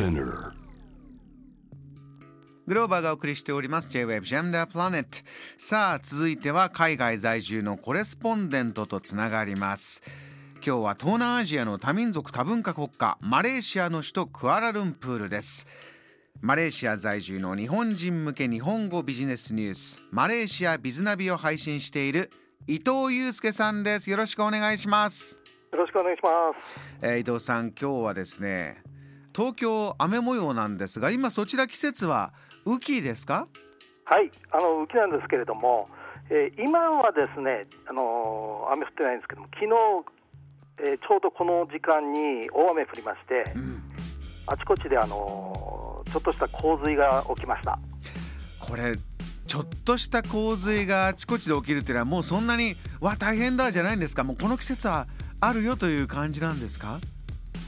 Spinner. グローバーがお送りしております。J-Web Jam the Planet さあ続いては海外在住のコレスポンデントとつながります。今日は東南アジアの多民族多文化国家マレーシアの首都クアラルンプールです。マレーシア在住の日本人向け日本語ビジネスニュースマレーシアビズナビを配信している伊藤祐介さんです。よろしくお願いします。よろしくお願いします。えー伊藤さん今日はですね東京雨模様なんですが今そちら季節は雨季ですか？はい、あの雨季なんですけれども、えー今はですね、あのー雨降ってないんですけども、昨日、えーちょうどこの時間に大雨降りまして、あちこちであのーちょっとした洪水が起きました。これちょっとした洪水があちこちで起きるっていうのはもうそんなにわ大変だじゃないんですか？もうこの季節はあるよという感じなんですか？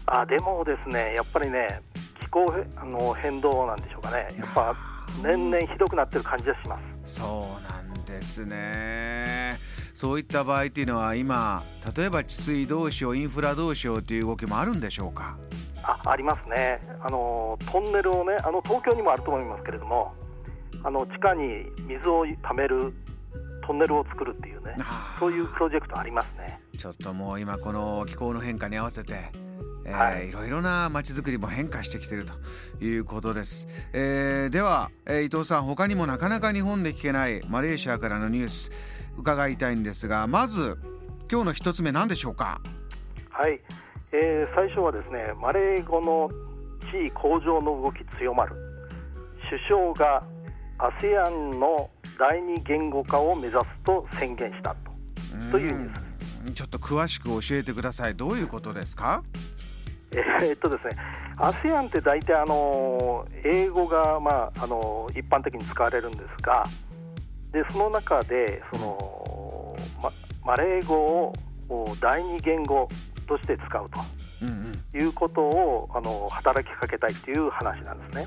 あでもですね、やっぱりね、気候へあの変動なんでしょうかね、やっぱ年々ひどくなってる感じがします。そうなんですね。そういった場合っていうのは今例えば治水どうしようインフラどうしようという動きもあるんでしょうか？あありますね。あの、トンネルをね、あの東京にもあると思いますけれども、あの地下に水を溜めるトンネルを作るっていうね、そういうプロジェクトありますね。ちょっともう今この気候の変化に合わせて、えーはいい、ろいろな街づくりも変化してきているということです、えーでは、えー伊藤さん他にもなかなか日本で聞けないマレーシアからのニュース伺いたいんですがまず今日の一つ目何でしょうか？はい、えー最初はですね、マレー語の地位向上の動き強まる、首相が ASEAN の第二言語化を目指すと宣言したと。というニュースです。うん。ちょっと詳しく教えてください。どういうことですか？えーっとですね、ASEAN って大体あの英語が、まあ、あの一般的に使われるんですが、でその中でその、ま、マレー語をお第二言語として使ううんうんということをあの働きかけたいという話なんですね。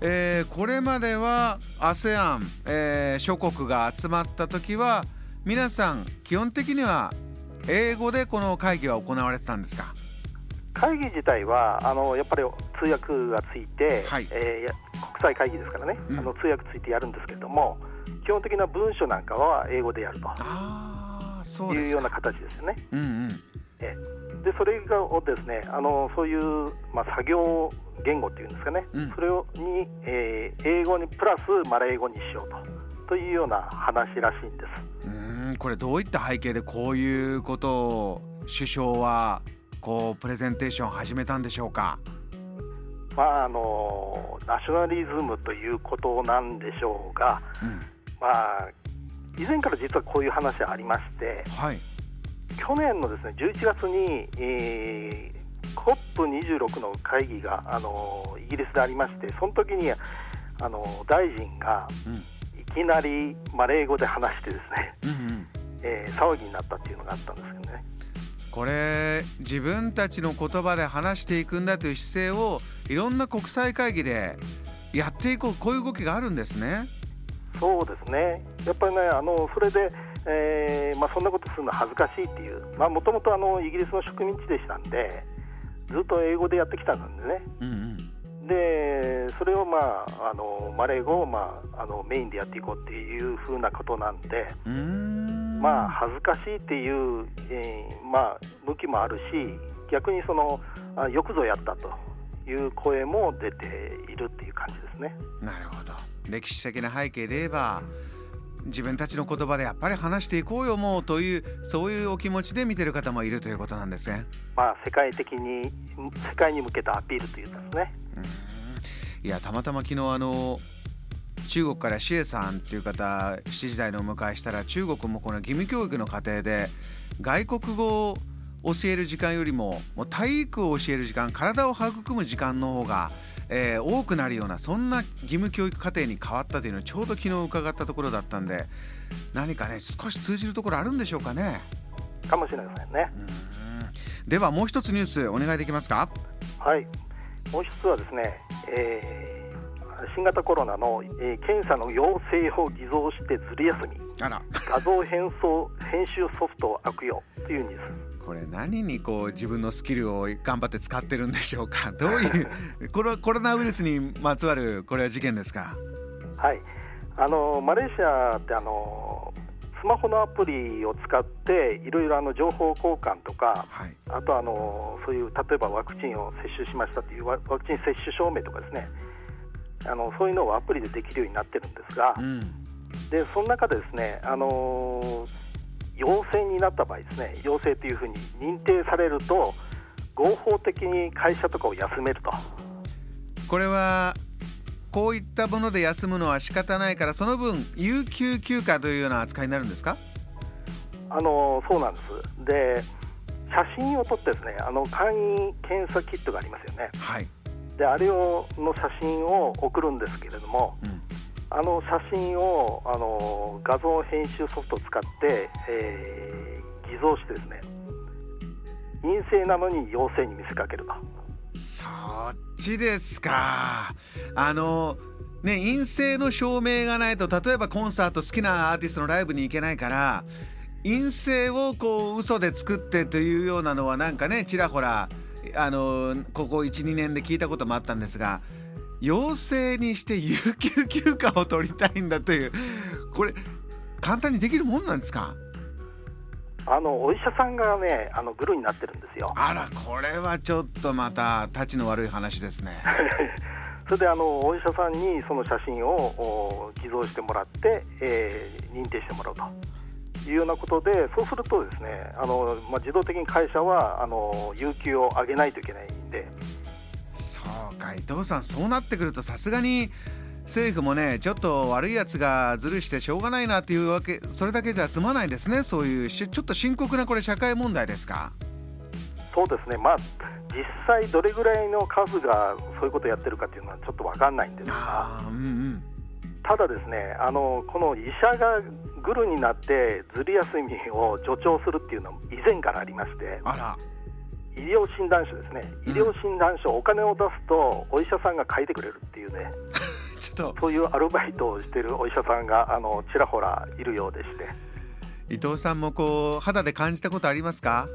えーこれまでは ASEAN、えー諸国が集まった時は皆さん基本的には英語でこの会議は行われてたんですか？会議自体はあのやっぱり通訳がついて、はい。えーや国際会議ですからね、うん。あの通訳ついてやるんですけれども基本的な文書なんかは英語でやると。ああそういうような形ですよね。うんうん。えでそれがをですねあのそういう、まあ、作業言語っていうんですかね、うん。それをに、えー英語にプラスマレー語にしようと。というような話らしいんです。うーんこれどういった背景でこういうことを首相はこうプレゼンテーションを始めたんでしょうか？まああのナショナリズムということなんでしょうが、うん。まあ、以前から実はこういう話はありましてはい。去年のですね11月に、えー COP26 の会議があのイギリスでありましてその時にあの大臣がうん。いきなりマレー語で話してですね、うんうん。えー騒ぎになったっていうのがあったんですけどねこれ自分たちの言葉で話していくんだという姿勢をいろんな国際会議でやっていこうこういう動きがあるんですね。そうですね。やっぱりねあのそれで、えーまあ、そんなことするのは恥ずかしいっていうもともとイギリスの植民地でしたんでずっと英語でやってきたんでね。うんうん。でそれを、まあ、あのマレー語を、まあ、あのメインでやっていこうっていうふうなことなんで、うーんまあ、恥ずかしいっていう、えーまあ、向きもあるし逆にそのあよくぞやったという声も出ているっていう感じですね。なるほど歴史的な背景で言えば自分たちの言葉でやっぱり話していこうよもうというそういうお気持ちで見てる方もいるということなんですね。まあ、世界的に世界に向けたアピールというかですね。いやたまたま昨日あの中国からシエさんっていう方7時台のお迎えしたら中国もこの義務教育の過程で外国語を教える時間よりももう体育を教える時間体を育む時間の方が、えー多くなるようなそんな義務教育課程に変わったというのをちょうど昨日伺ったところだったんで何かね少し通じるところあるんでしょうかね？かもしれませんね。ではもう一つニュースお願いできますか？はい、もう一つはですね、えー新型コロナの、えー検査の陽性を偽造してずる休み。画像変装 編集ソフトを悪用というニュース。これ何にこう自分のスキルを頑張って使ってるんでしょうか？どういうこれはコロナウイルスにまつわるこれは事件ですか？はい。あのマレーシアってあのスマホのアプリを使っていろいろあの情報交換とか、はい、あとあのそういう例えばワクチンを接種しましたというワクチン接種証明とかですねあのそういうのをアプリでできるようになってるんですが、うん、でその中でですね、あの陽性になった場合ですね陽性というふうに認定されると合法的に会社とかを休めると。これはこういったもので休むのは仕方ないからその分有給休暇というような扱いになるんですか？あのそうなんです。で写真を撮ってですねあの簡易検査キットがありますよね、はい、であれをの写真を送るんですけれども、うん、あの写真をあの画像編集ソフトを使って、えー、偽造してですね陰性なのに陽性に見せかけると。そっちですかあのね陰性の証明がないと例えばコンサート好きなアーティストのライブに行けないから陰性をこう嘘で作ってというようなのはなんかねちらほらあのここ12年で聞いたこともあったんですが陽性にして有給休暇を取りたいんだというこれ簡単にできるもんなんですか？あのお医者さんがねあのグルになってるんですよ。あらこれはちょっとまたたちの悪い話ですね。それであのお医者さんにその写真を寄贈してもらって、えー、認定してもらうというようなことでそうするとですねあの、まあ、自動的に会社はあの有給を上げないといけないんで。そうか伊藤さんそうなってくるとさすがに政府もねちょっと悪いやつがずるしてしょうがないなっていうわけそれだけじゃ済まないですね。そういうちょっと深刻なこれ社会問題ですか？そうですね。まあ実際どれぐらいの数がそういうことをやってるかっていうのはちょっと分かんないんですが、うんうん、ただですねあのこの医者がグルになってずる休みを助長するっていうのは以前からありましてあら。医療診断書ですね、医療診断書、お金を出すとお医者さんが書いてくれるっていうね、ちょっと。そういうアルバイトをしているお医者さんがあのちらほらいるようでして。伊藤さんもこう肌で感じたことありますか？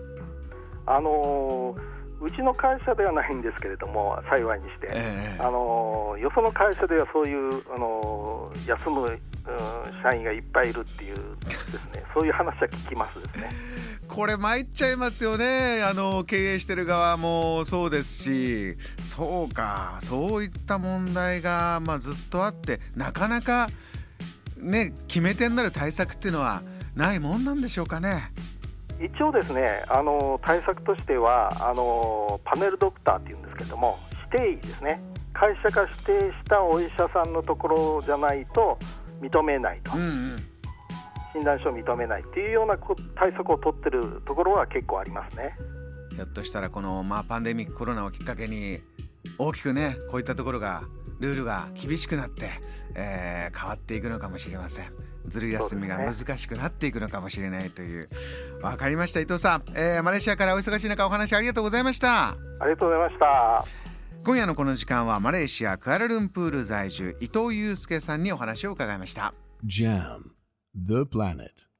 あのうちの会社ではないんですけれども幸いにして、えー、あのよその会社ではそういうあの休む、うん、社員がいっぱいいるっていうですね。そういう話は聞きますですね。これ参っちゃいますよね。あの経営してる側もそうですし。そうか。そういった問題が、まあ、ずっとあってなかなかね決め手になる対策っていうのはないもんなんでしょうかね。一応ですねあの対策としてはあのパネルドクターっていうんですけども指定医ですね会社が指定したお医者さんのところじゃないと認めないと。うんうん診断書を認めないっていうような対策を取ってるところは結構ありますね。ひょっとしたらこの、まあ、パンデミックコロナをきっかけに大きくねこういったところがルールが厳しくなって、えー、変わっていくのかもしれません。ずる休みが難しくなっていくのかもしれないという。わ、ね、かりました伊藤さん、えー、マレーシアからお忙しい中お話ありがとうございました。ありがとうございました。今夜のこの時間はマレーシアクアラルンプール在住伊藤祐介さんにお話を伺いました。JAM The Planet